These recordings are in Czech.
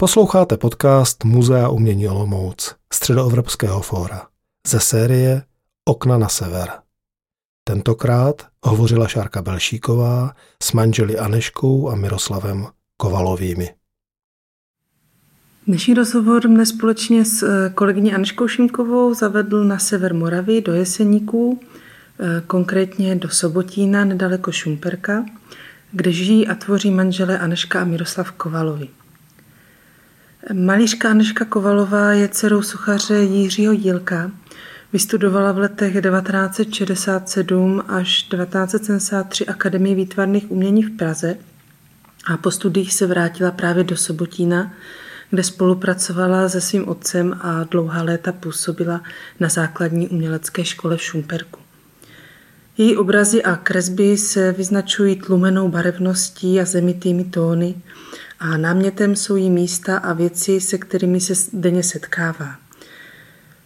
Posloucháte podcast Muzea umění Olomouc Středoevropského fóra ze série Okna na sever. Tentokrát hovořila Šárka Belšíková s manželi Aneškou a Miroslavem Kovalovými. Dnešní rozhovor mne společně s eh, kolegyní Aneškou Šimkovou zavedl na sever Moravy do Jeseníků, eh, konkrétně do Sobotína, nedaleko Šumperka, kde žijí a tvoří manželé Aneška a Miroslav Kovalovi. Malířka Aneška Kovalová je dcerou suchaře Jiřího Jílka. Vystudovala v letech 1967 až 1973 Akademii výtvarných umění v Praze a po studiích se vrátila právě do Sobotína, kde spolupracovala se svým otcem a dlouhá léta působila na základní umělecké škole v Šumperku. Její obrazy a kresby se vyznačují tlumenou barevností a zemitými tóny a námětem jsou jí místa a věci, se kterými se denně setkává.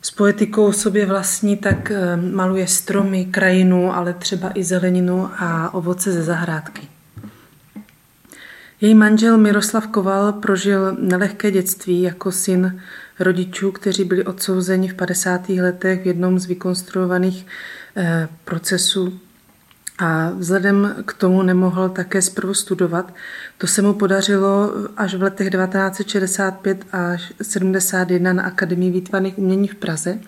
S poetikou sobě vlastní tak eh, maluje stromy, krajinu, ale třeba i zeleninu a ovoce ze zahrádky. Její manžel Miroslav Koval prožil nelehké dětství jako syn rodičů, kteří byli odsouzeni v 50. letech v jednom z vykonstruovaných eh, procesů a vzhledem k tomu nemohl také zprvu studovat. To se mu podařilo až v letech 1965 až 71 na Akademii výtvarných umění v Praze,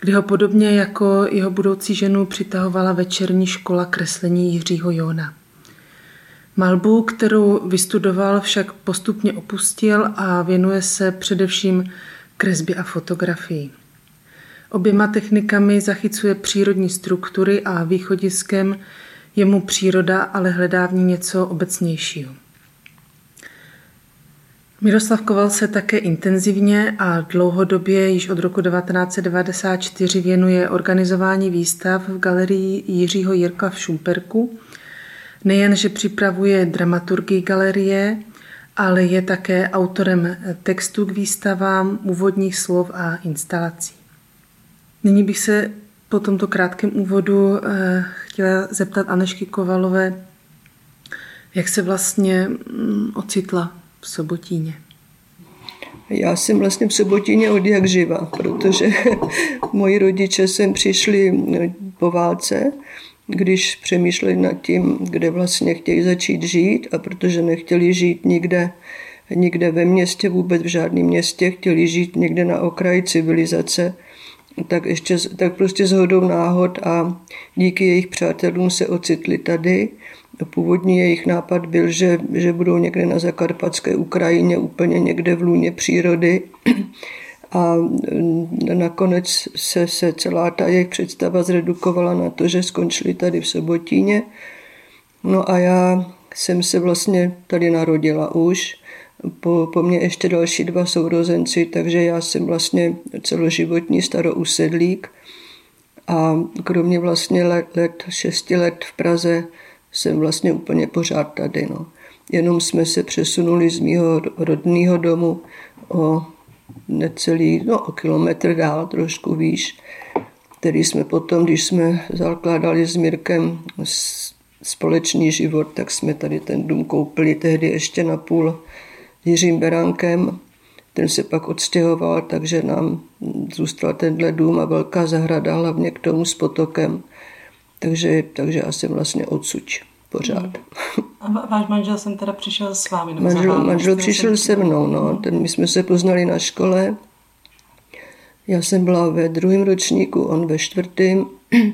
kdy ho podobně jako jeho budoucí ženu přitahovala večerní škola kreslení Jiřího Jona. Malbu, kterou vystudoval, však postupně opustil a věnuje se především kresbě a fotografii. Oběma technikami zachycuje přírodní struktury a východiskem je mu příroda, ale hledá v ní něco obecnějšího. Miroslav Koval se také intenzivně a dlouhodobě již od roku 1994 věnuje organizování výstav v galerii Jiřího Jirka v Šumperku. Nejen, že připravuje dramaturgii galerie, ale je také autorem textů k výstavám, úvodních slov a instalací. Nyní bych se po tomto krátkém úvodu eh, chtěla zeptat Anešky Kovalové, jak se vlastně mm, ocitla v Sobotíně. Já jsem vlastně v Sobotíně od jak živa, protože moji rodiče sem přišli eh, po válce, když přemýšleli nad tím, kde vlastně chtějí začít žít a protože nechtěli žít nikde, nikde ve městě, vůbec v žádném městě, chtěli žít někde na okraji civilizace, tak, ještě, tak prostě zhodou náhod a díky jejich přátelům se ocitli tady. Původní jejich nápad byl, že, že budou někde na zakarpatské Ukrajině, úplně někde v lůně přírody. A nakonec se, se celá ta jejich představa zredukovala na to, že skončili tady v Sobotíně. No a já jsem se vlastně tady narodila už po, po mně ještě další dva sourozenci, takže já jsem vlastně celoživotní starousedlík a kromě vlastně let, let, šesti let v Praze jsem vlastně úplně pořád tady. No. Jenom jsme se přesunuli z mého rodného domu o necelý, no o kilometr dál, trošku výš, který jsme potom, když jsme zakládali s Mirkem společný život, tak jsme tady ten dům koupili tehdy ještě na půl Jiřím Beránkem. Ten se pak odstěhoval, takže nám zůstal tenhle dům a velká zahrada, hlavně k tomu s potokem. Takže, takže já jsem vlastně odsuč pořád. A váš manžel jsem teda přišel s vámi? Manžel, manžel přišel se mnou, no. Ten, my jsme se poznali na škole. Já jsem byla ve druhém ročníku, on ve čtvrtém.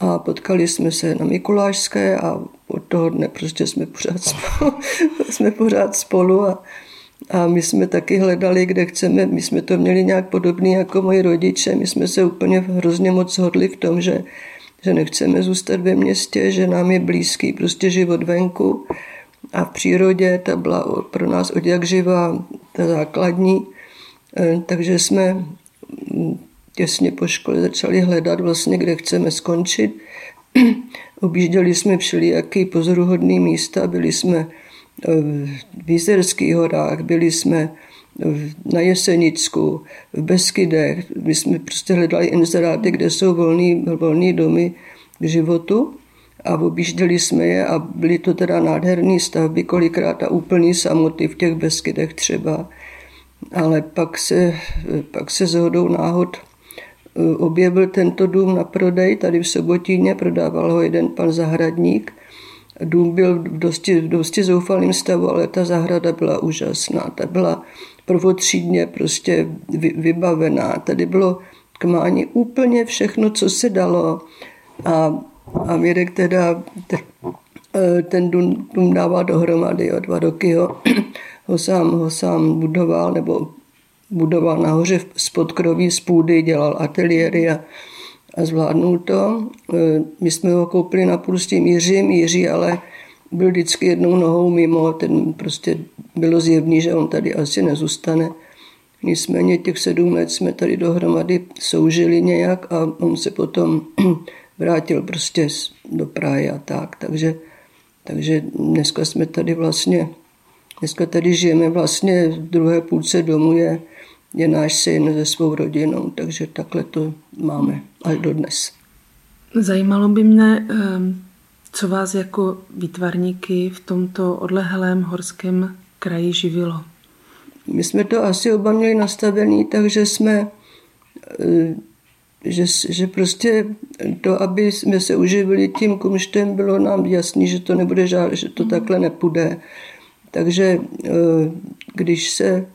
A potkali jsme se na Mikulášské a toho dne prostě jsme pořád spolu. jsme pořád spolu a, a my jsme taky hledali, kde chceme. My jsme to měli nějak podobný jako moji rodiče. My jsme se úplně hrozně moc shodli v tom, že, že nechceme zůstat ve městě, že nám je blízký prostě život venku a v přírodě ta byla pro nás od jak živá ta základní. E, takže jsme těsně po škole začali hledat vlastně, kde chceme skončit. Objížděli jsme všelijaký pozoruhodný místa, byli jsme v Jízerských horách, byli jsme na Jesenicku, v Beskydech. My jsme prostě hledali inzeráty, kde jsou volný, volný domy k životu. a objížděli jsme je a byly to teda nádherné stavby, kolikrát a úplný samoty v těch Beskydech třeba. Ale pak se, pak se zhodou náhod eh, objevil tento dům na prodej tady v Sobotíně, prodával ho jeden pan zahradník. Dům byl v dosti, v dosti zoufalém stavu, ale ta zahrada byla úžasná. Ta byla prvotřídně prostě vybavená. Tady bylo k mání úplně všechno, co se dalo. A, a Mirek teda eh, ten dům, dům dával dohromady o dva roky. Ho, ho, sám, ho sám budoval, nebo budoval nahoře z podkroví z půdy, dělal ateliéry a, a zvládnul to. Eh, my jsme ho koupili na půl s tím Jiřím, Jiří ale byl vždycky jednou nohou mimo, ten prostě bylo zjevný, že on tady asi nezůstane. Nicméně těch sedm let jsme tady dohromady soužili nějak a on se potom vrátil prostě do Prahy a tak. Takže, takže dneska jsme tady vlastně, dneska tady žijeme vlastně v druhé půlce domu je, je náš syn se svou rodinou, takže takhle to máme až do dnes. Zajímalo by mě, ehm, co vás jako výtvarníky v tomto odlehlém horském kraji živilo. My jsme to asi oba měli nastavený, takže jsme, eh, že, že prostě to, aby jsme se uživili tím kumštem, bylo nám jasný, že to nebude žád, že to takhle nepůjde. Takže eh, když se,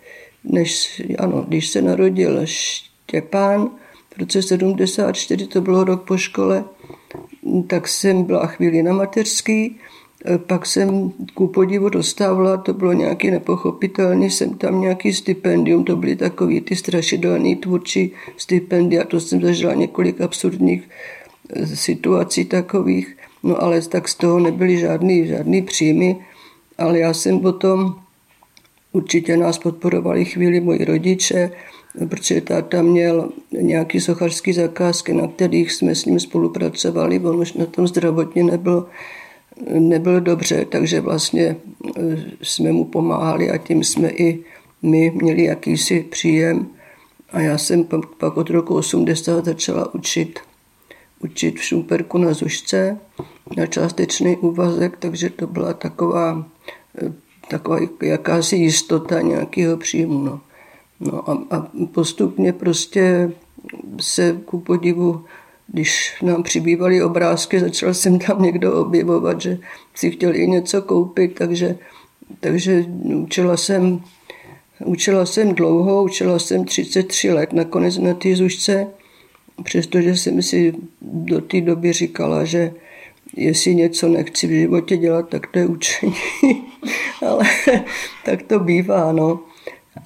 než, ano, když se narodil Štěpán v roce 74, to bylo rok po škole, tak jsem byla chvíli na mateřský, Eh, pak jsem ku podivu dostávala, to bylo nějaký nepochopitelný, jsem tam nějaký stipendium, to byly takový ty strašidelný tvůrčí stipendia, to jsem zažila několik absurdních eh, situací takových, no ale tak z toho nebyly žádný, žádný příjmy, ale já jsem potom, určitě nás podporovali chvíli moji rodiče, protože táta měl nějaký sochařský zakázky, na kterých jsme s ním spolupracovali, on už na tom zdravotně nebyl, nebyl dobře, takže vlastně eh, jsme mu pomáhali a tím jsme i my měli jakýsi příjem. A já jsem pak od roku 80 začala učit, učit v Šumperku na Zušce na částečný úvazek, takže to byla taková, eh, taková jakási jistota nějakého příjmu. No. No a, a postupně prostě se ku podivu když nám přibývaly obrázky, začal jsem tam někdo objevovat, že si chtěl i něco koupit, takže, takže učila jsem, učila jsem dlouho, učila jsem 33 let nakonec na té zušce, přestože jsem si do té doby říkala, že jestli něco nechci v životě dělat, tak to je učení. ale tak to bývá, no.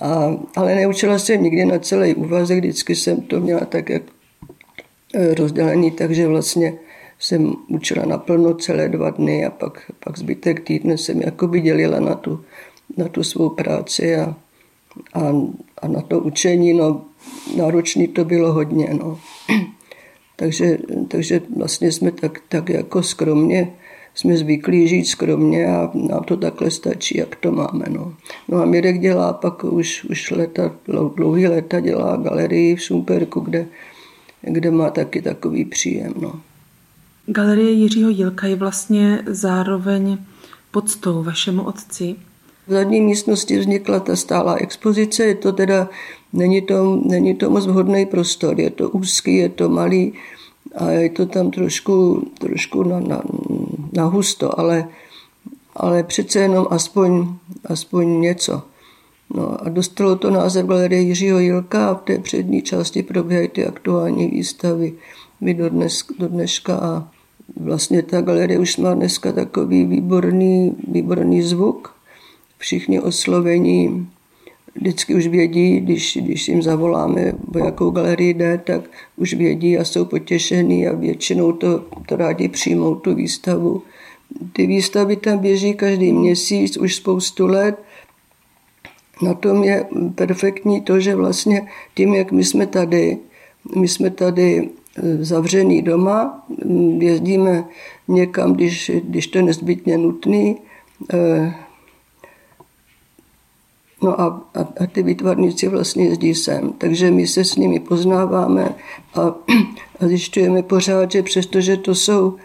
A, ale neučila jsem nikdy na celý úvazek, vždycky jsem to měla tak, jak Eh, rozdělený, takže vlastně jsem učila naplno celé dva dny a pak, pak zbytek týdne jsem jakoby dělila na tu, na tu svou práci a, a, a na to učení. No, náročný to bylo hodně. No. takže, takže vlastně jsme tak, tak jako skromně, jsme zvyklí žít skromně a nám to takhle stačí, jak to máme. No, no a Mirek dělá pak už, už leta, dlouhý leta dělá galerii v Šumperku, kde kde má taky takový příjem. No. Galerie Jiřího Jilka je vlastně zároveň podstou vašemu otci. V zadní místnosti vznikla ta stálá expozice, je to teda, není to, není to moc vhodný prostor, je to úzký, je to malý a je to tam trošku, trošku na, na, na husto, ale, ale přece jenom aspoň, aspoň něco. No a dostalo to název Galerie Jiřího Jilka a v té přední části probíhají ty aktuální výstavy my do, dnes, do dneška a vlastně ta galerie už má dneska takový výborný, výborný zvuk. Všichni oslovení vždycky už vědí, když, když jim zavoláme, o jakou galerii jde, tak už vědí a jsou potěšení a většinou to, to rádi přijmou tu výstavu. Ty výstavy tam běží každý měsíc už spoustu let na tom je perfektní to, že vlastně tím, jak my jsme tady, my jsme tady e, zavřený doma, jezdíme někam, když, když to je nezbytně nutný, e, No a, a, a ty výtvarníci vlastně jezdí sem. Takže my se s nimi poznáváme a, a zjišťujeme pořád, že přestože to jsou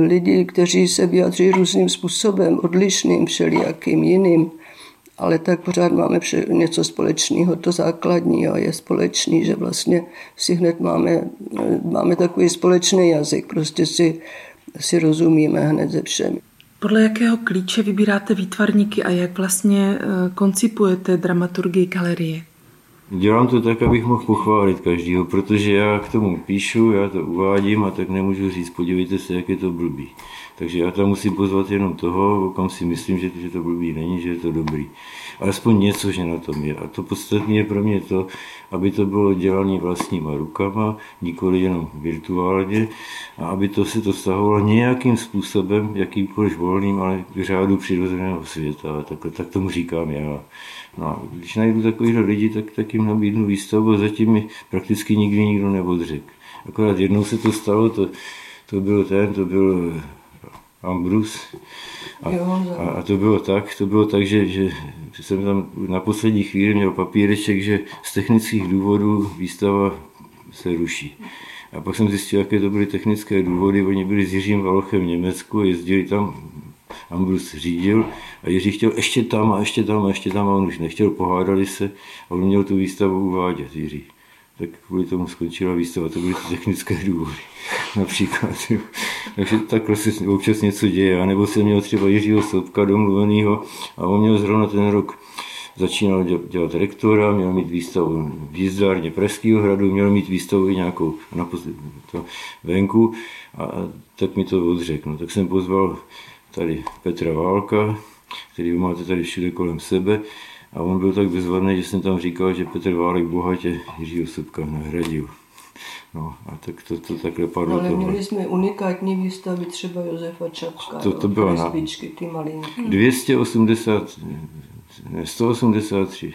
lidi, kteří se vyjadří různým způsobem, odlišným, všelijakým jiným, ale tak pořád máme něco společného. To základní jo, je společný, že vlastně si hned máme, máme takový společný jazyk, prostě si, si rozumíme hned ze všemi. Podle jakého klíče vybíráte výtvarníky a jak vlastně eh, koncipujete dramaturgii galerie? Dělám to tak, abych mohl pochválit každýho, protože já k tomu píšu, já to uvádím a tak nemůžu říct, podívejte se, jak je to blbý. Takže já tam musím pozvat jenom toho, kam si myslím, že, že to blbý není, že je to dobrý. Alespoň něco, že na tom je. A to podstatné je pro mě to, aby to bylo dělané vlastníma rukama, nikoli jenom virtuálně, a aby to se to stahovalo nějakým způsobem, jakýmkoliv volným, ale k řádu přirozeného světa. A tak, tak tomu říkám já. No a když najdu takovýhle lidi, tak, tak jim nabídnu výstavu a zatím mi prakticky nikdy nikdo neodřekl. Akorát jednou se to stalo, to, to byl ten, to byl Ambrus. A, a, a to bylo tak, to bylo tak, že, že jsem tam na poslední chvíli měl papíreček, že z technických důvodů výstava se ruší. A pak jsem zjistil, jaké to byly technické důvody. Oni byli s Jiřím Valochem v Německu, jezdili tam, Ambrus řídil a Jiří chtěl ještě tam a ještě tam a ještě tam a on už nechtěl, pohádali se a on měl tu výstavu uvádět, Jiří. Tak kvůli tomu skončila výstava, to byly technické důvody například. Takže takhle se občas něco děje. A nebo jsem měl třeba Jiřího Soupka domluvenýho a on měl zrovna ten rok začínal dělat rektora, měl mít výstavu v jízdárně Pražského hradu, měl mít výstavu i nějakou na to venku a tak mi to odřekl. No, tak jsem pozval tady Petra Válka, který máte tady všude kolem sebe a on byl tak bezvadný, že jsem tam říkal, že Petr Válek bohatě Jiřího Sobka nahradil. No a tak to, to takhle padlo. No, ale měli jsme unikátní výstavy, třeba Josefa Čapka, to, to bylo na ty malinky. 280, ne, 183.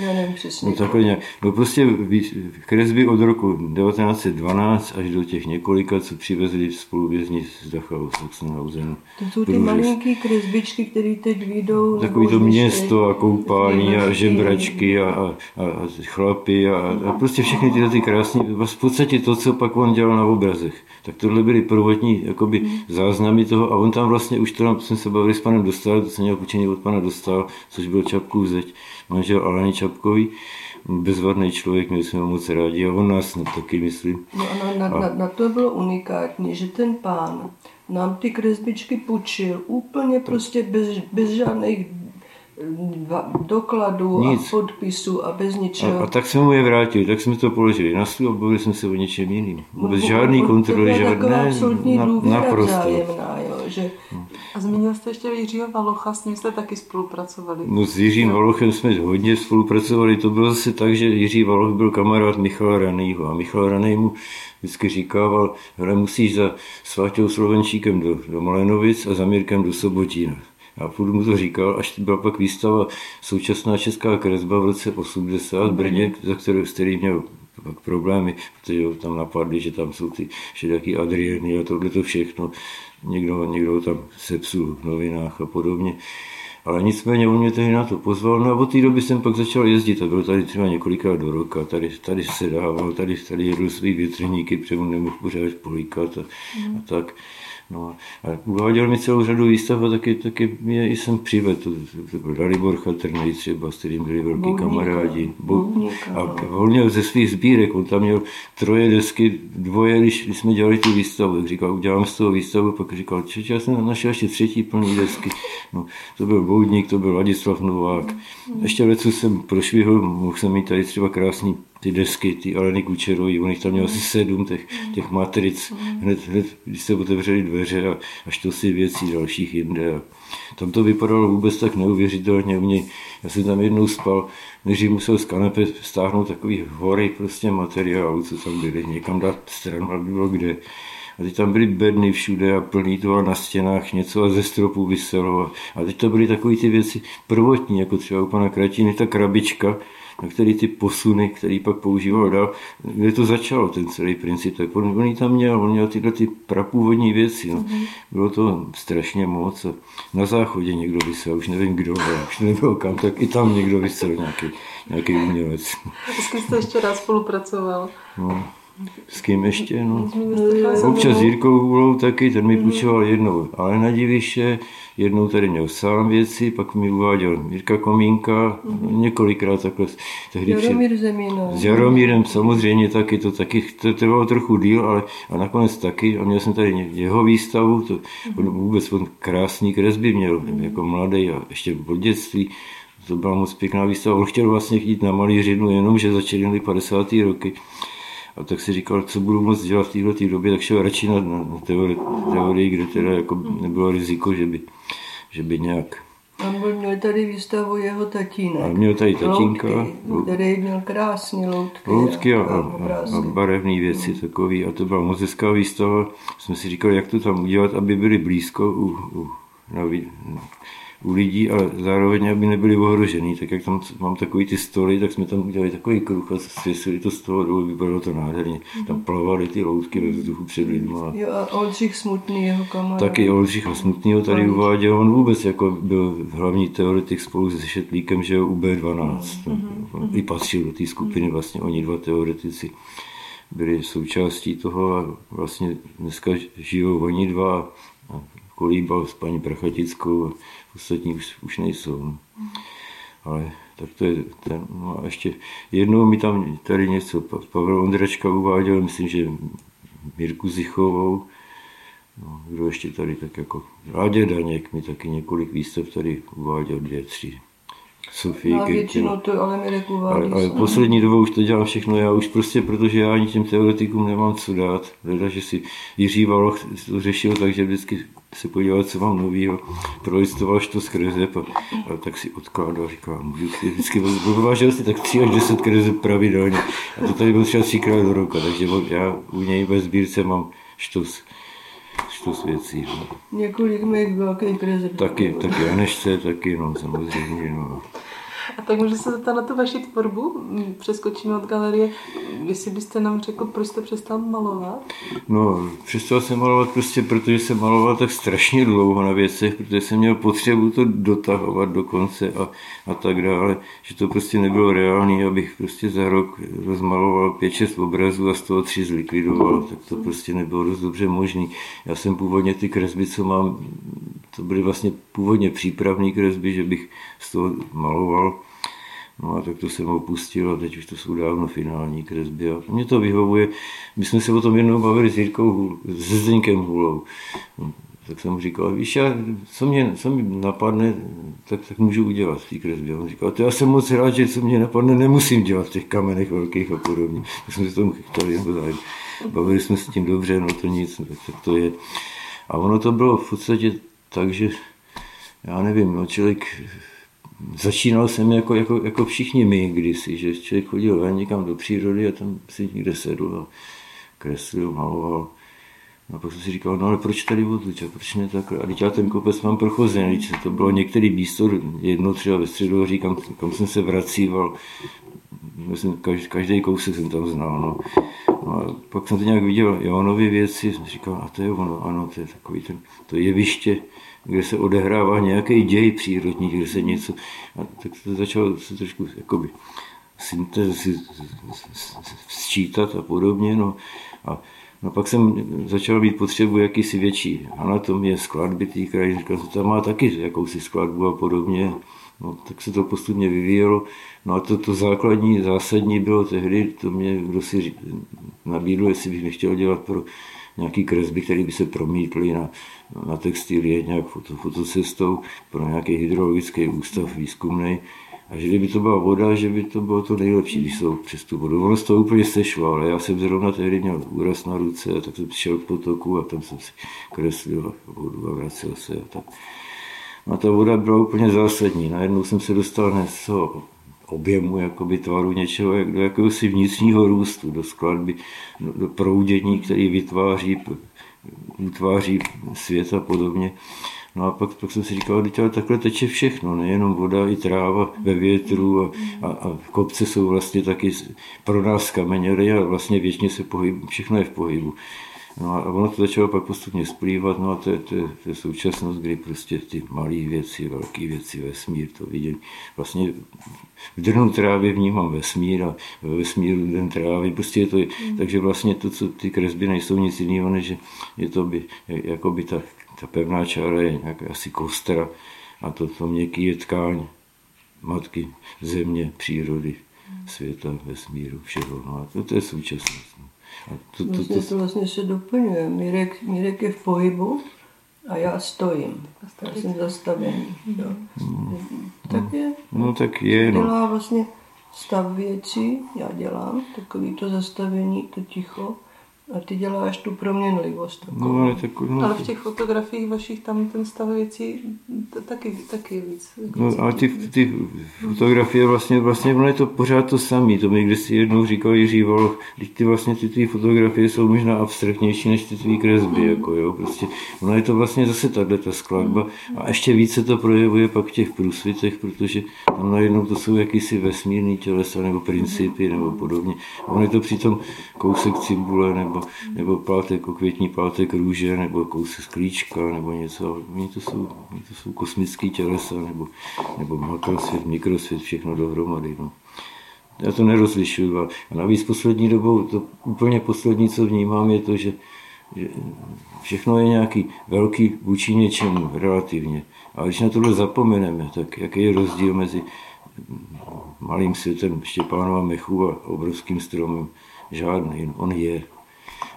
Já nevím přesně. No, takhle nějak. No prostě kresby od roku 1912 až do těch několika, co přivezli spoluvězni z Dachau, Sachsenhausenu. To jsou ty malinké kresbičky, které teď vyjdou. Takový to město a koupání a žebračky a, a, a, chlapy a, a, prostě všechny tyhle ty krásné, v podstatě to, co pak on dělal na obrazech. Tak tohle byly prvotní jakoby, hmm. záznamy toho a on tam vlastně už to jsem se bavili s panem Dostal, to jsem měl učení od pana Dostal, což byl Čapkův zeď, manžel Aleny Čapkový, bezvadný člověk, my jsme ho moc rádi a on nás taky, myslím. No a na, na, a... na, na to bylo unikátní, že ten pán nám ty kresbičky půjčil úplně prostě bez, bez žádných dokladů Nic. a podpisů a bez ničeho. A, a tak jsme mu je vrátili, tak jsme to položili na stůl a bavili jsme se o něčem jiným. Bez žádný kontroly, žádné, na, naprosto. Jo, že... A zmínil jste ještě Jiřího Valocha, s ním jste taky spolupracovali. No s Jiřím Valochem jsme hodně spolupracovali, to bylo zase tak, že Jiří Valoch byl kamarád Michala Ranejho a Michal Ranej mu vždycky říkával, hele, musíš za svatou Slovenčíkem do, do Malenovic a za Mirkem do Sobotína. A furt mu to říkal, až byla pak výstava současná česká kresba v roce 80 v Brně, za kterou, s kterým měl pak problémy, protože ho tam napadli, že tam jsou ty všelijaký Adrieny a tohle to všechno. Někdo, někdo tam sepsul v novinách a podobně. Ale nicméně on mě tehdy na to pozval, no a od té doby jsem pak začal jezdit a byl tady třeba několikrát do roka, tady, tady se dával, tady, tady jedl svý větrníky, protože on nemohl pořád políkat a, mm. a tak. No a uváděl mi celou řadu výstav a taky, taky mě i jsem přivedl. Dalibor Chatrnej třeba, s kterým byli velký Boudníka. kamarádi. Bo, a on měl ze svých sbírek, on tam měl troje desky, dvoje, když, když jsme dělali tu výstavu, říkal, udělám z toho výstavu, pak říkal, če, já jsem našel ještě třetí plný desky. No, to byl Boudník, to byl Ladislav Novák. Ještě leco jsem prošvihl, mohl jsem mít tady třeba krásný ty desky, ty Aleny Kučerový, on jich tam měl asi sedm těch, těch matric, hned, hned, když se otevřeli dveře a, až to si věcí dalších jinde. A tam to vypadalo vůbec tak neuvěřitelně. Mě, já jsem tam jednou spal, než musel z kanepe stáhnout takový hory prostě materiálu, co tam byly, někam dát stranu, aby bylo kde. A teď tam byly bedny všude a plný to a na stěnách něco a ze stropu vyselo. A teď to byly takové ty věci prvotní, jako třeba u pana Kratiny, ta krabička, na který ty posuny, který pak používal dál, kde to začalo, ten celý princip, tak on, on tam měl, on měl tyhle ty prapůvodní věci, no. mm-hmm. bylo to strašně moc na záchodě někdo vysel, už nevím kdo, ale už nebyl kam, tak i tam někdo vysel nějaký, nějaký umělec. Vždycky jste ještě rád spolupracoval. No. S kým ještě? No. Občas s Jirkou Hůlou taky, ten mi půjčoval jednou, ale na diviše, jednou tady měl sám věci, pak mi uváděl Mirka Komínka, několikrát takhle. Tehdy Jaromír Zemína. S Jaromírem samozřejmě taky, to taky to trvalo trochu díl, ale a nakonec taky, a měl jsem tady jeho výstavu, to, on vůbec on krásný kresby měl, jako mladý a ještě od dětství, to byla moc pěkná výstava. On chtěl vlastně jít na malířinu, jenom že začínaly 50. roky. A tak si říkal, co budu moct dělat v této době, tak šel radši na, na, na teorii, teorii, kde teda jako nebylo riziko, že by, že by nějak On byl, měl tady výstavu jeho tatínek. A měl tady tatínka. Loutky, který měl krásné loutky. Loutky a, a, a, a barevné věci takové. A to byla moc hezká výstava. Jsme si říkali, jak to tam udělat, aby byli blízko u, u, na, u lidí, ale zároveň, aby nebyli ohrožený. Tak jak tam mám takový ty stoly, tak jsme tam udělali takový kruh a svěsili to z toho dolů, vypadalo to nádherně. Mm-hmm. Tam plavaly ty loutky ve vzduchu před lidmi. Jo, a Oldřich Smutný, jeho kamarád. Taky Oldřich a Smutný tady uváděl. On vůbec jako byl hlavní teoretik spolu se Šetlíkem, že u B12. Mm-hmm. I patřil do té skupiny, vlastně oni dva teoretici byli součástí toho a vlastně dneska žijou oni dva Kolíbal s paní Prachatickou ostatní už, už nejsou. Ale tak to je ten, no a ještě jednou mi tam tady něco Pavel Ondračka uváděl, myslím, že Mirku Zichovou, no, kdo ještě tady tak jako Rádě Daněk mi taky několik výstav tady uváděl, dvě, tři. Sofie no, většinou to ale mi ale, ale poslední dobou už to dělám všechno já už prostě, protože já ani těm teoretikům nemám co dát. Hleda, že si Jiří Valoch to řešil tak, že vždycky se podívat, co mám novýho, prolistoval to z kreseb a, a, tak si odkládal, říkal, můžu si vždycky vyvážel si tak tři až deset kreseb pravidelně. A to tady byl třeba třikrát do roka, takže já u něj ve sbírce mám štos štos věcí. No. Několik mých velkých kreseb. Taky, taky Janešce, taky, no, samozřejmě, no. A tak můžu se zeptat na tu vaši tvorbu? Přeskočíme od galerie. Jestli byste nám řekl, proč jste přestal malovat? No, přestal jsem malovat prostě, protože jsem maloval tak strašně dlouho na věcech, protože jsem měl potřebu to dotahovat do konce a, a tak dále, že to prostě nebylo reálné, abych prostě za rok rozmaloval pět, šest obrazů a z toho tři zlikvidoval, tak to prostě nebylo dost dobře možné. Já jsem původně ty kresby, co mám, to byly vlastně původně přípravné kresby, že bych z toho maloval No a tak to jsem opustil a teď už to jsou dávno finální kresby a mě to vyhovuje. My jsme se o tom jednou bavili s Jirkou, s Zdeňkem Hulou. No, tak jsem mu říkal, víš, já, co, mě, co mi napadne, tak, tak můžu udělat v té kresbě. On říkal, to já jsem moc rád, že co mě napadne, nemusím dělat v těch kamenech velkých a podobně. Tak jsme se tomu chtěli. Bavili jsme se tím dobře, no to nic, tak, tak to je. A ono to bylo v podstatě tak, že já nevím, no člověk začínal jsem jako, jako, jako všichni my kdysi, že člověk chodil ven někam do přírody a tam si někde sedl a kreslil, maloval. A pak jsem si říkal, no ale proč tady odluč, proč ne takhle? A teď já ten kopec mám prochozený, to bylo některý místo, jedno třeba ve středohoří, kam, kam jsem se vracíval, myslím, každý, každý kousek jsem tam znal. No. no a pak jsem to nějak viděl Jonovi věci, jsem říkal, a to je ono, ano, to je takový ten, to jeviště, kde se odehrává nějaký děj přírodní, kde se něco, a tak to začalo se trošku jakoby syntézy sčítat a podobně. No. A No pak jsem začal být potřebu jakýsi větší anatomie, skladby té krajiny. Říkal jsem, tam má taky jakousi skladbu a podobně. No, tak se to postupně vyvíjelo. No a to, to základní, zásadní bylo tehdy, to mě kdo si nabídl, jestli bych nechtěl dělat pro nějaký kresby, které by se promítly na, na textilie nějak foto, fotocestou pro nějaký hydrologický ústav výzkumný. A že kdyby to byla voda, že by to bylo to nejlepší, když jsou přes tu vodu. Ono z toho úplně sešlo, ale já jsem zrovna tehdy měl úraz na ruce, a tak jsem přišel k potoku a tam jsem si kreslil vodu a vracel se a tak. No a ta voda byla úplně zásadní. Najednou jsem se dostal z objemu jakoby tvaru něčeho, jak do jakéhosi vnitřního růstu, do skladby, do, proudění, který vytváří, vytváří svět a podobně. No a pak, pak jsem si říkal, že takhle teče všechno, nejenom voda, i tráva ve větru a, a, a kopce jsou vlastně taky pro nás kameněry a vlastně většině se pohyb, všechno je v pohybu. No a ono to začalo pak postupně splývat, no a to je, to je, to je současnost, kdy prostě ty malé věci, velké věci, vesmír, to vidím. Vlastně v drnu trávy vnímám vesmír a ve vesmíru den trávy, prostě je to, mm. takže vlastně to, co ty kresby nejsou nic jiného, než je to by, jako by ta, ta pevná čára je nějaká asi kostra a to, to měkký je tkáň matky, země, přírody, světa, vesmíru, všeho. No a to, to je současnost. No. A to, to, vlastně to, to vlastně se doplňuje. Mirek, Mirek je v pohybu a já stojím. Já jsem zastavený. Jo. No, tak je. No tak je. No. Dělá vlastně stav věcí, já dělám takový to zastavení, to ticho. A ty děláš tu proměnlivost. No, ale, tak, no, ale v těch fotografiích vašich tam ten stav věcí taky, taky víc. Jako no, ale ty, ty fotografie vlastně, vlastně ono je to pořád to samé. To mi kdysi jednou říkal Jiří Voloch, když ty vlastně ty, ty fotografie jsou možná abstraktnější než ty tvý kresby. Mm. Jako, jo, prostě, ono je to vlastně zase tahle ta skladba. A ještě více to projevuje pak v těch průsvitech, protože tam najednou to jsou jakýsi vesmírný tělesa nebo principy nebo podobně. A ono je to přitom kousek cimbule nebo nebo, pátek, okvětní pátek růže, nebo kousek sklíčka, nebo něco. Oni to jsou, oni to jsou kosmické tělesa, nebo, nebo makrosvět, mikrosvět, všechno dohromady. No. Já to nerozlišuju. A navíc poslední dobou, to úplně poslední, co vnímám, je to, že, že všechno je nějaký velký vůči něčemu relativně. A když na tohle zapomeneme, tak jaký je rozdíl mezi malým světem Štěpánova mechu a obrovským stromem? Žádný, on je.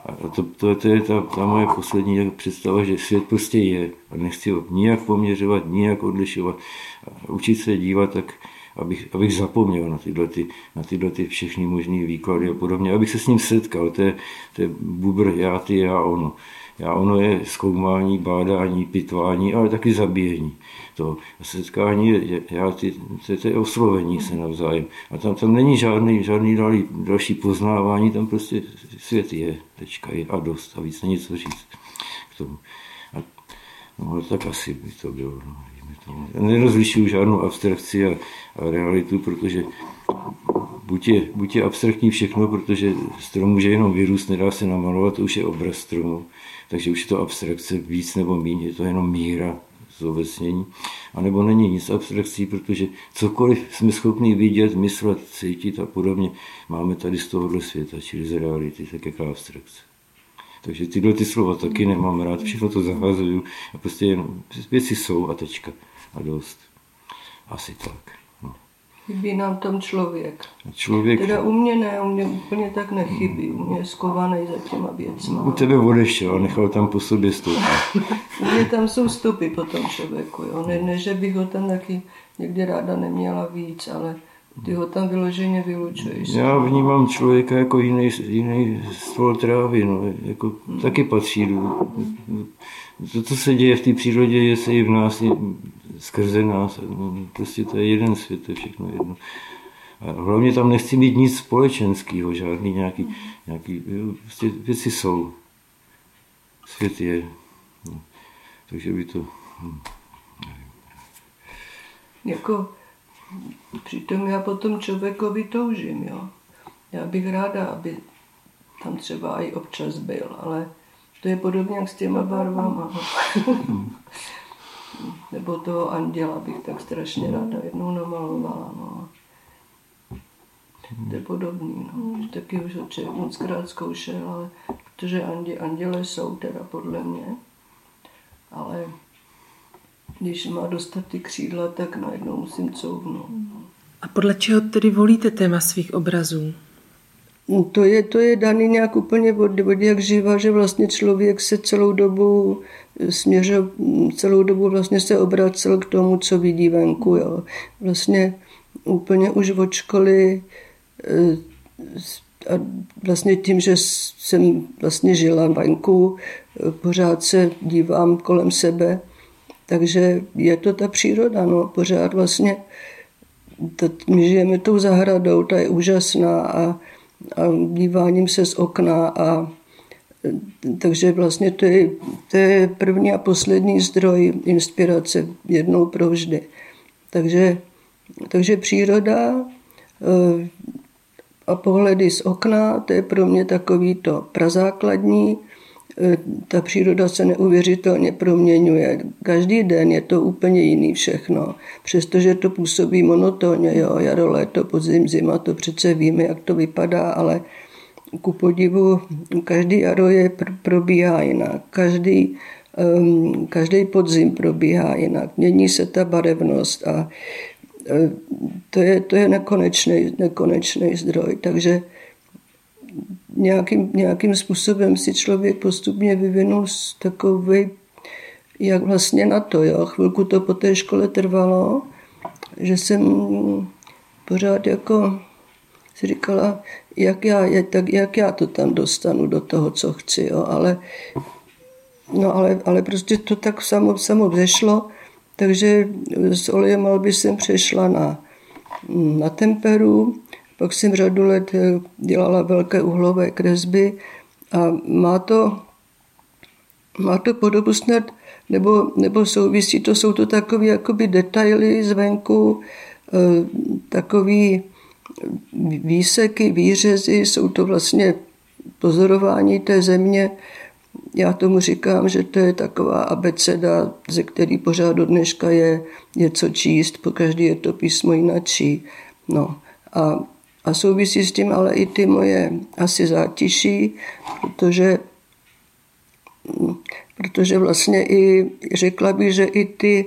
A to, to, to je ta, ta moje poslední představa, že svět prostě je a nechci ho nijak poměřovat, nijak odlišovat. A učit se dívat tak, abych, abych zapomněl na tyhle, ty, na tyhle ty všechny možné výklady a podobně, abych se s ním setkal. To je, to je bubr já, ty, já, ono. Já ono je zkoumání, bádání, pitvání, ale taky zabíjení. To setkání já ty, to je oslovení se navzájem. A tam, tam není žádný, žádný další, další poznávání, tam prostě svět je, tečka je a dost a víc není co říct k tomu. A, no, tak asi by to bylo. No, to. Nerozlišuju žádnou abstrakci a, a realitu, protože buď je, buď je abstraktní všechno, protože strom může jenom vyrůst, nedá se namalovat, to už je obraz stromu takže už je to abstrakce víc nebo méně, je to jenom míra zobecnění. A nebo není nic abstrakcí, protože cokoliv jsme schopni vidět, myslet, cítit a podobně, máme tady z tohohle světa, čili z reality, tak jaká abstrakce. Takže tyhle ty slova taky nemám rád, všechno to zahazuju a prostě jenom věci jsou a tečka a dost. Asi tak. Chybí nám tam člověk. Člověk. Teda u mě ne, u mě úplně tak nechybí. U mě je skovaný za těma věcma. U tebe odešel a nechal tam po sobě stopy. u mě tam jsou stopy po tom člověku. Jo. Ne, ne, že bych ho tam taky někdy ráda neměla víc, ale ty ho tam vyloženě vylučuješ. Já vnímám člověka jako jiný, jiný stvor trávy. No. Jako, hmm. Taky patří do, to, co se děje v té přírodě, je se i v nás, skrze nás. No, prostě to je jeden svět, to je všechno jedno. A hlavně tam nechci mít nic společenského, žádný nějaký, nějaký prostě věci jsou. Svět je. No. Takže by to... Hm, jako přitom já potom člověkovi toužím, jo. Já bych ráda, aby tam třeba i občas byl, ale to je podobně jak s těma barvama. Nebo toho anděla bych tak strašně ráda jednou namalovala. No. To je podobný. No. Taky už ho člověk moc krát zkoušel, ale protože andě, anděle jsou teda podle mě. Ale když má dostat ty křídla, tak najednou musím couvnout. A podle čeho tedy volíte téma svých obrazů? No, to je, to je daný nějak úplně od, od jak živa, že vlastně člověk se celou dobu směřil, celou dobu vlastně se obracel k tomu, co vidí venku. Jo. Vlastně úplně už od školy eh, a vlastně tím, že jsem vlastně žila venku, eh, pořád se dívám kolem sebe, takže je to ta příroda, no, pořád vlastně my žijeme tou zahradou, ta je úžasná a a díváním se z okna a takže vlastně to je, to je první a poslední zdroj inspirace jednou provždy. Takže, takže příroda eh, a pohledy z okna, to je pro mě takový to prazákladní ta příroda se neuvěřitelně proměňuje. Každý den je to úplně jiný všechno. Přestože to působí monotónně, jo, jaro, léto, podzim, zima, to přece víme, jak to vypadá, ale ku podivu každý jaro je probíhá jinak. Každý, um, každý podzim probíhá jinak. Mění se ta barevnost a e, to je, to je nekonečný, nekonečný zdroj. Takže nějakým, nějakým způsobem si člověk postupně vyvinul takový, jak vlastně na to. Jo. Chvilku to po té škole trvalo, že jsem pořád jako si říkala, jak já, tak jak já to tam dostanu do toho, co chci. Jo. Ale, no ale, ale prostě to tak samo, samo vzešlo, takže s olejem malby jsem přešla na, na temperu, pak jsem řadu let eh, dělala velké uhlové kresby a má to, má to podobu snad, nebo, nebo souvisí to, jsou to takové jakoby detaily zvenku, eh, takový výseky, výřezy, jsou to vlastně pozorování té země. Já tomu říkám, že to je taková abeceda, ze který pořád do dneška je něco číst, po každý je to písmo jinačí. No. A a souvisí s tím ale i ty moje asi zátiší, protože, protože vlastně i řekla bych, že i ty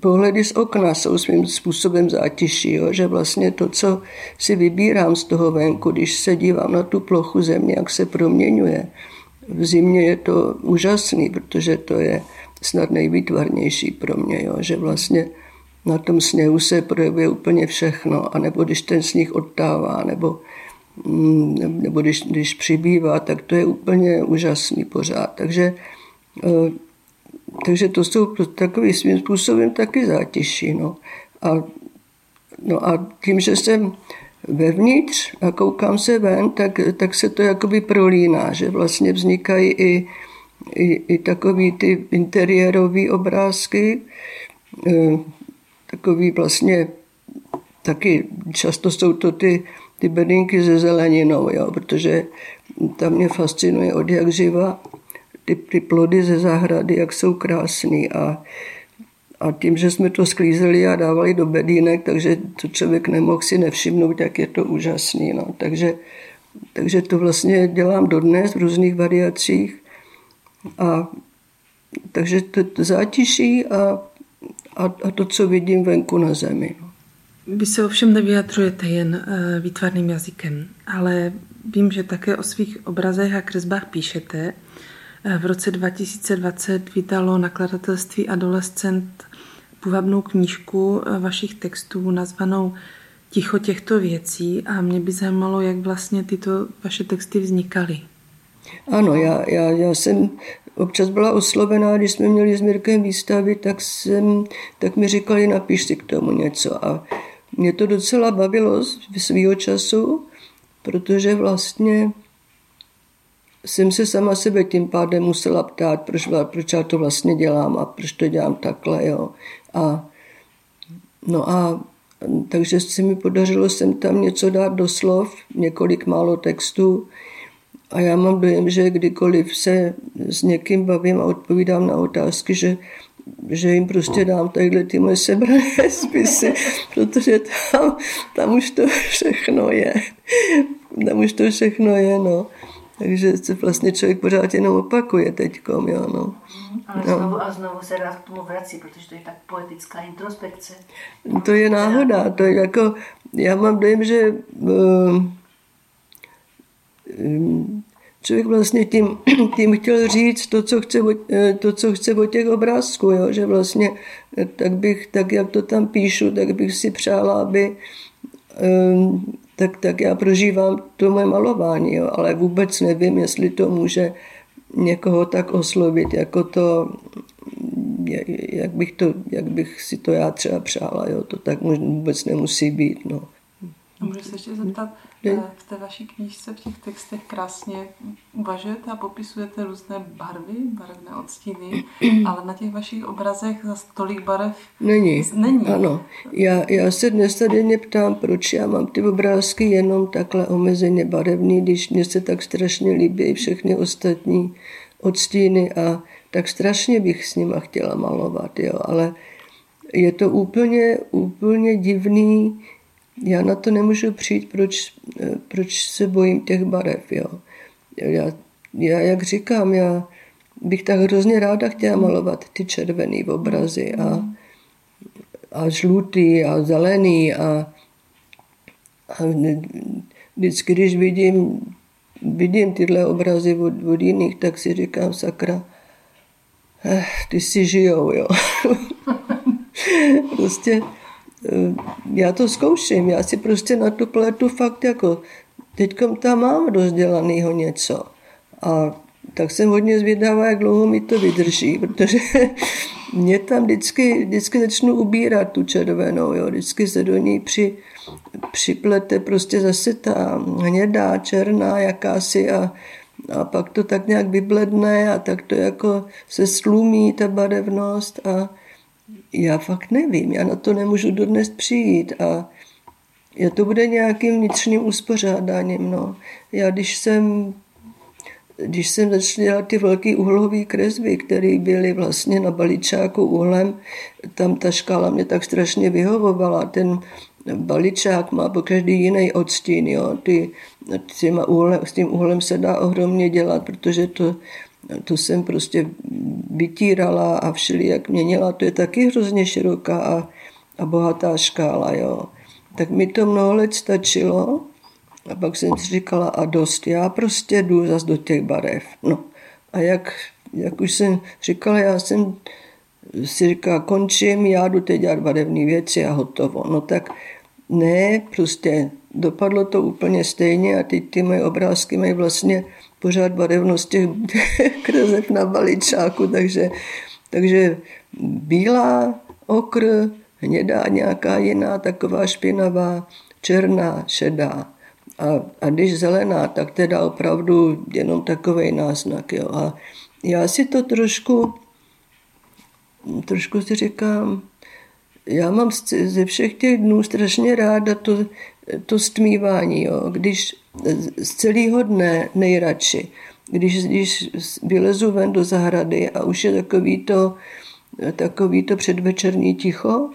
pohledy z okna jsou svým způsobem zátiší, jo? že vlastně to, co si vybírám z toho venku, když se dívám na tu plochu země, jak se proměňuje, v zimě je to úžasný, protože to je snad nejvýtvarnější pro mě, jo? že vlastně na tom sněhu se projevuje úplně všechno, a nebo když ten sníh odtává, nebo, mm, nebo když, když přibývá, tak to je úplně úžasný pořád. Takže, eh, takže to jsou takovým svým způsobem taky zátěží. No. A, no a tím, že jsem vevnitř a koukám se ven, tak, tak se to jakoby prolíná, že vlastně vznikají i, i, i takový ty interiérové obrázky, eh, takový vlastně taky často jsou to ty, ty bedinky ze zeleninou, jo, protože tam mě fascinuje od jak živa ty, ty plody ze zahrady, jak jsou krásný a, a tím, že jsme to sklízeli a dávali do bedínek, takže to člověk nemohl si nevšimnout, jak je to úžasný. No. Takže, takže to vlastně dělám dodnes v různých variacích. A, takže to, to zátiší a a, a to, co vidím venku na zemi. No. Vy se ovšem nevyjadřujete jen eh, výtvarným jazykem, ale vím, že také o svých obrazech a kresbách píšete. Eh, v roce 2020 vydalo nakladatelství Adolescent půvabnou knížku eh, vašich textů nazvanou Ticho těchto věcí a mě by zajímalo, jak vlastně tyto vaše texty vznikaly. Ano, já, já, já jsem občas byla oslovená, když jsme měli s Mirkem výstavy, tak, jsem, tak mi říkali, napiš si k tomu něco. A mě to docela bavilo svýho času, protože vlastně jsem se sama sebe tím pádem musela ptát, proč, proč já to vlastně dělám a proč to dělám takhle. Jo. A, no a takže se mi podařilo sem tam něco dát do slov, několik málo textů, a já mám dojem, že kdykoliv se s někým bavím a odpovídám na otázky, že, že jim prostě dám tadyhle ty moje sebrané spisy, protože tam, tam už to všechno je. Tam už to všechno je, no. Takže se vlastně člověk pořád jenom opakuje teďkom, jo, no. Ale no. znovu a znovu se rád k tomu vrací, protože to je tak poetická introspekce. To je náhoda, to je jako, já mám dojem, že uh, člověk vlastně tím, tím chtěl říct to, co chce, eh, to, co chce od těch obrázků, jo? že vlastně eh, tak bych, tak jak to tam píšu, tak bych si přála, aby ehm, tak, tak já prožívám to moje malování, jo? ale vůbec nevím, jestli to může někoho tak oslovit, jako to, jak bych, to, jak bych si to já třeba přála, jo? to tak vůbec nemusí být. No. Můžu se ještě zeptat, v té vaší knížce, v těch textech krásně uvažujete a popisujete různé barvy, barevné odstíny, ale na těch vašich obrazech za tolik barev není. není. Ano, já, já se dnes tady ptám, proč já mám ty obrázky jenom takhle omezeně barevný, když mě se tak strašně líbí všechny ostatní odstíny a tak strašně bych s nima chtěla malovat, jo, ale je to úplně, úplně divný, já na to nemůžu přijít, proč, proč se bojím těch barev, jo. Já, já, jak říkám, já bych tak hrozně ráda chtěla malovat ty červený obrazy a, a žlutý a zelený a, a vždycky, když vidím, vidím tyhle obrazy od, od jiných, tak si říkám, sakra, eh, ty si žijou, jo. prostě eh, já to zkouším, já si prostě na tu pletu fakt jako, teďkom tam mám rozdělanýho něco a tak jsem hodně zvědavá, jak dlouho mi to vydrží, protože mě tam vždycky, vždycky začnu ubírat tu červenou, jo. vždycky se do ní při, připlete prostě zase ta hnědá, černá jakási a, a pak to tak nějak vybledne a tak to jako se slumí ta barevnost a já fakt nevím, já na to nemůžu dodnes přijít a já to bude nějakým vnitřním uspořádáním. No. Já když jsem když jsem začal dělat ty velké uhlové kresby, které byly vlastně na baličáku uhlem, tam ta škála mě tak strašně vyhovovala. Ten baličák má po každý jiný odstín. Jo. Ty, těma uhlem, s tím uhlem se dá ohromně dělat, protože to, to jsem prostě vytírala a všeli jak měnila. To je taky hrozně široká a, a bohatá škála. Jo. Tak mi to mnoho let stačilo a pak jsem si říkala, a dost, já prostě jdu zase do těch barev. No a jak, jak už jsem říkala, já jsem si říkala, končím, já jdu teď dělat barevné věci a hotovo. No tak ne, prostě dopadlo to úplně stejně a ty, ty moje obrázky mají vlastně pořád barevnost těch krezev na baličáku, takže, takže bílá, okr, hnědá, nějaká jiná, taková špinavá, černá, šedá. A, a když zelená, tak teda opravdu jenom takový náznak. Jo. A já si to trošku, trošku si říkám, já mám ze všech těch dnů strašně ráda to, to stmívání, jo. když z celého dne nejradši, když, když vylezu ven do zahrady a už je takový to, takový to předvečerní ticho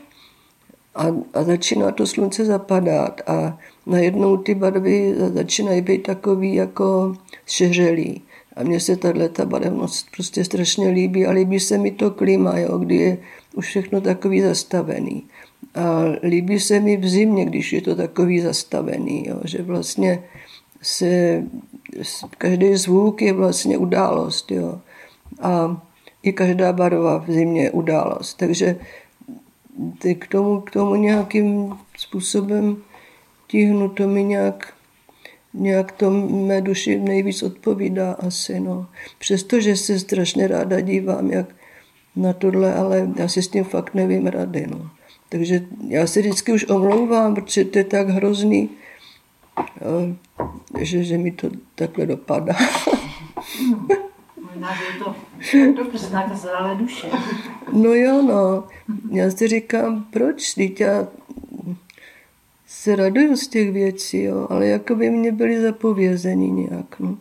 a, a začíná to slunce zapadat a najednou ty barvy začínají být takový jako šeřelý. A mně se tahle ta barevnost prostě strašně líbí a líbí se mi to klima, jo, kdy je už všechno takový zastavený. A líbí se mi v zimě, když je to takový zastavený, jo, že vlastně se, každý zvuk je vlastně událost. Jo. A i každá barva v zimě je událost. Takže k tomu, k tomu nějakým způsobem tíhnu, to mi nějak, nějak to mé duši nejvíc odpovídá asi. No. Přestože se strašně ráda dívám jak na tohle, ale já si s tím fakt nevím rady. No. Takže já se vždycky už omlouvám, protože to je tak hrozný, že, že mi to takhle dopadá. Možná, že je to dobře znak zralé duše. No jo, no. Já si říkám, proč? Teď já se raduju z těch věcí, jo, ale jako by mě byly zapovězeny nějak. No.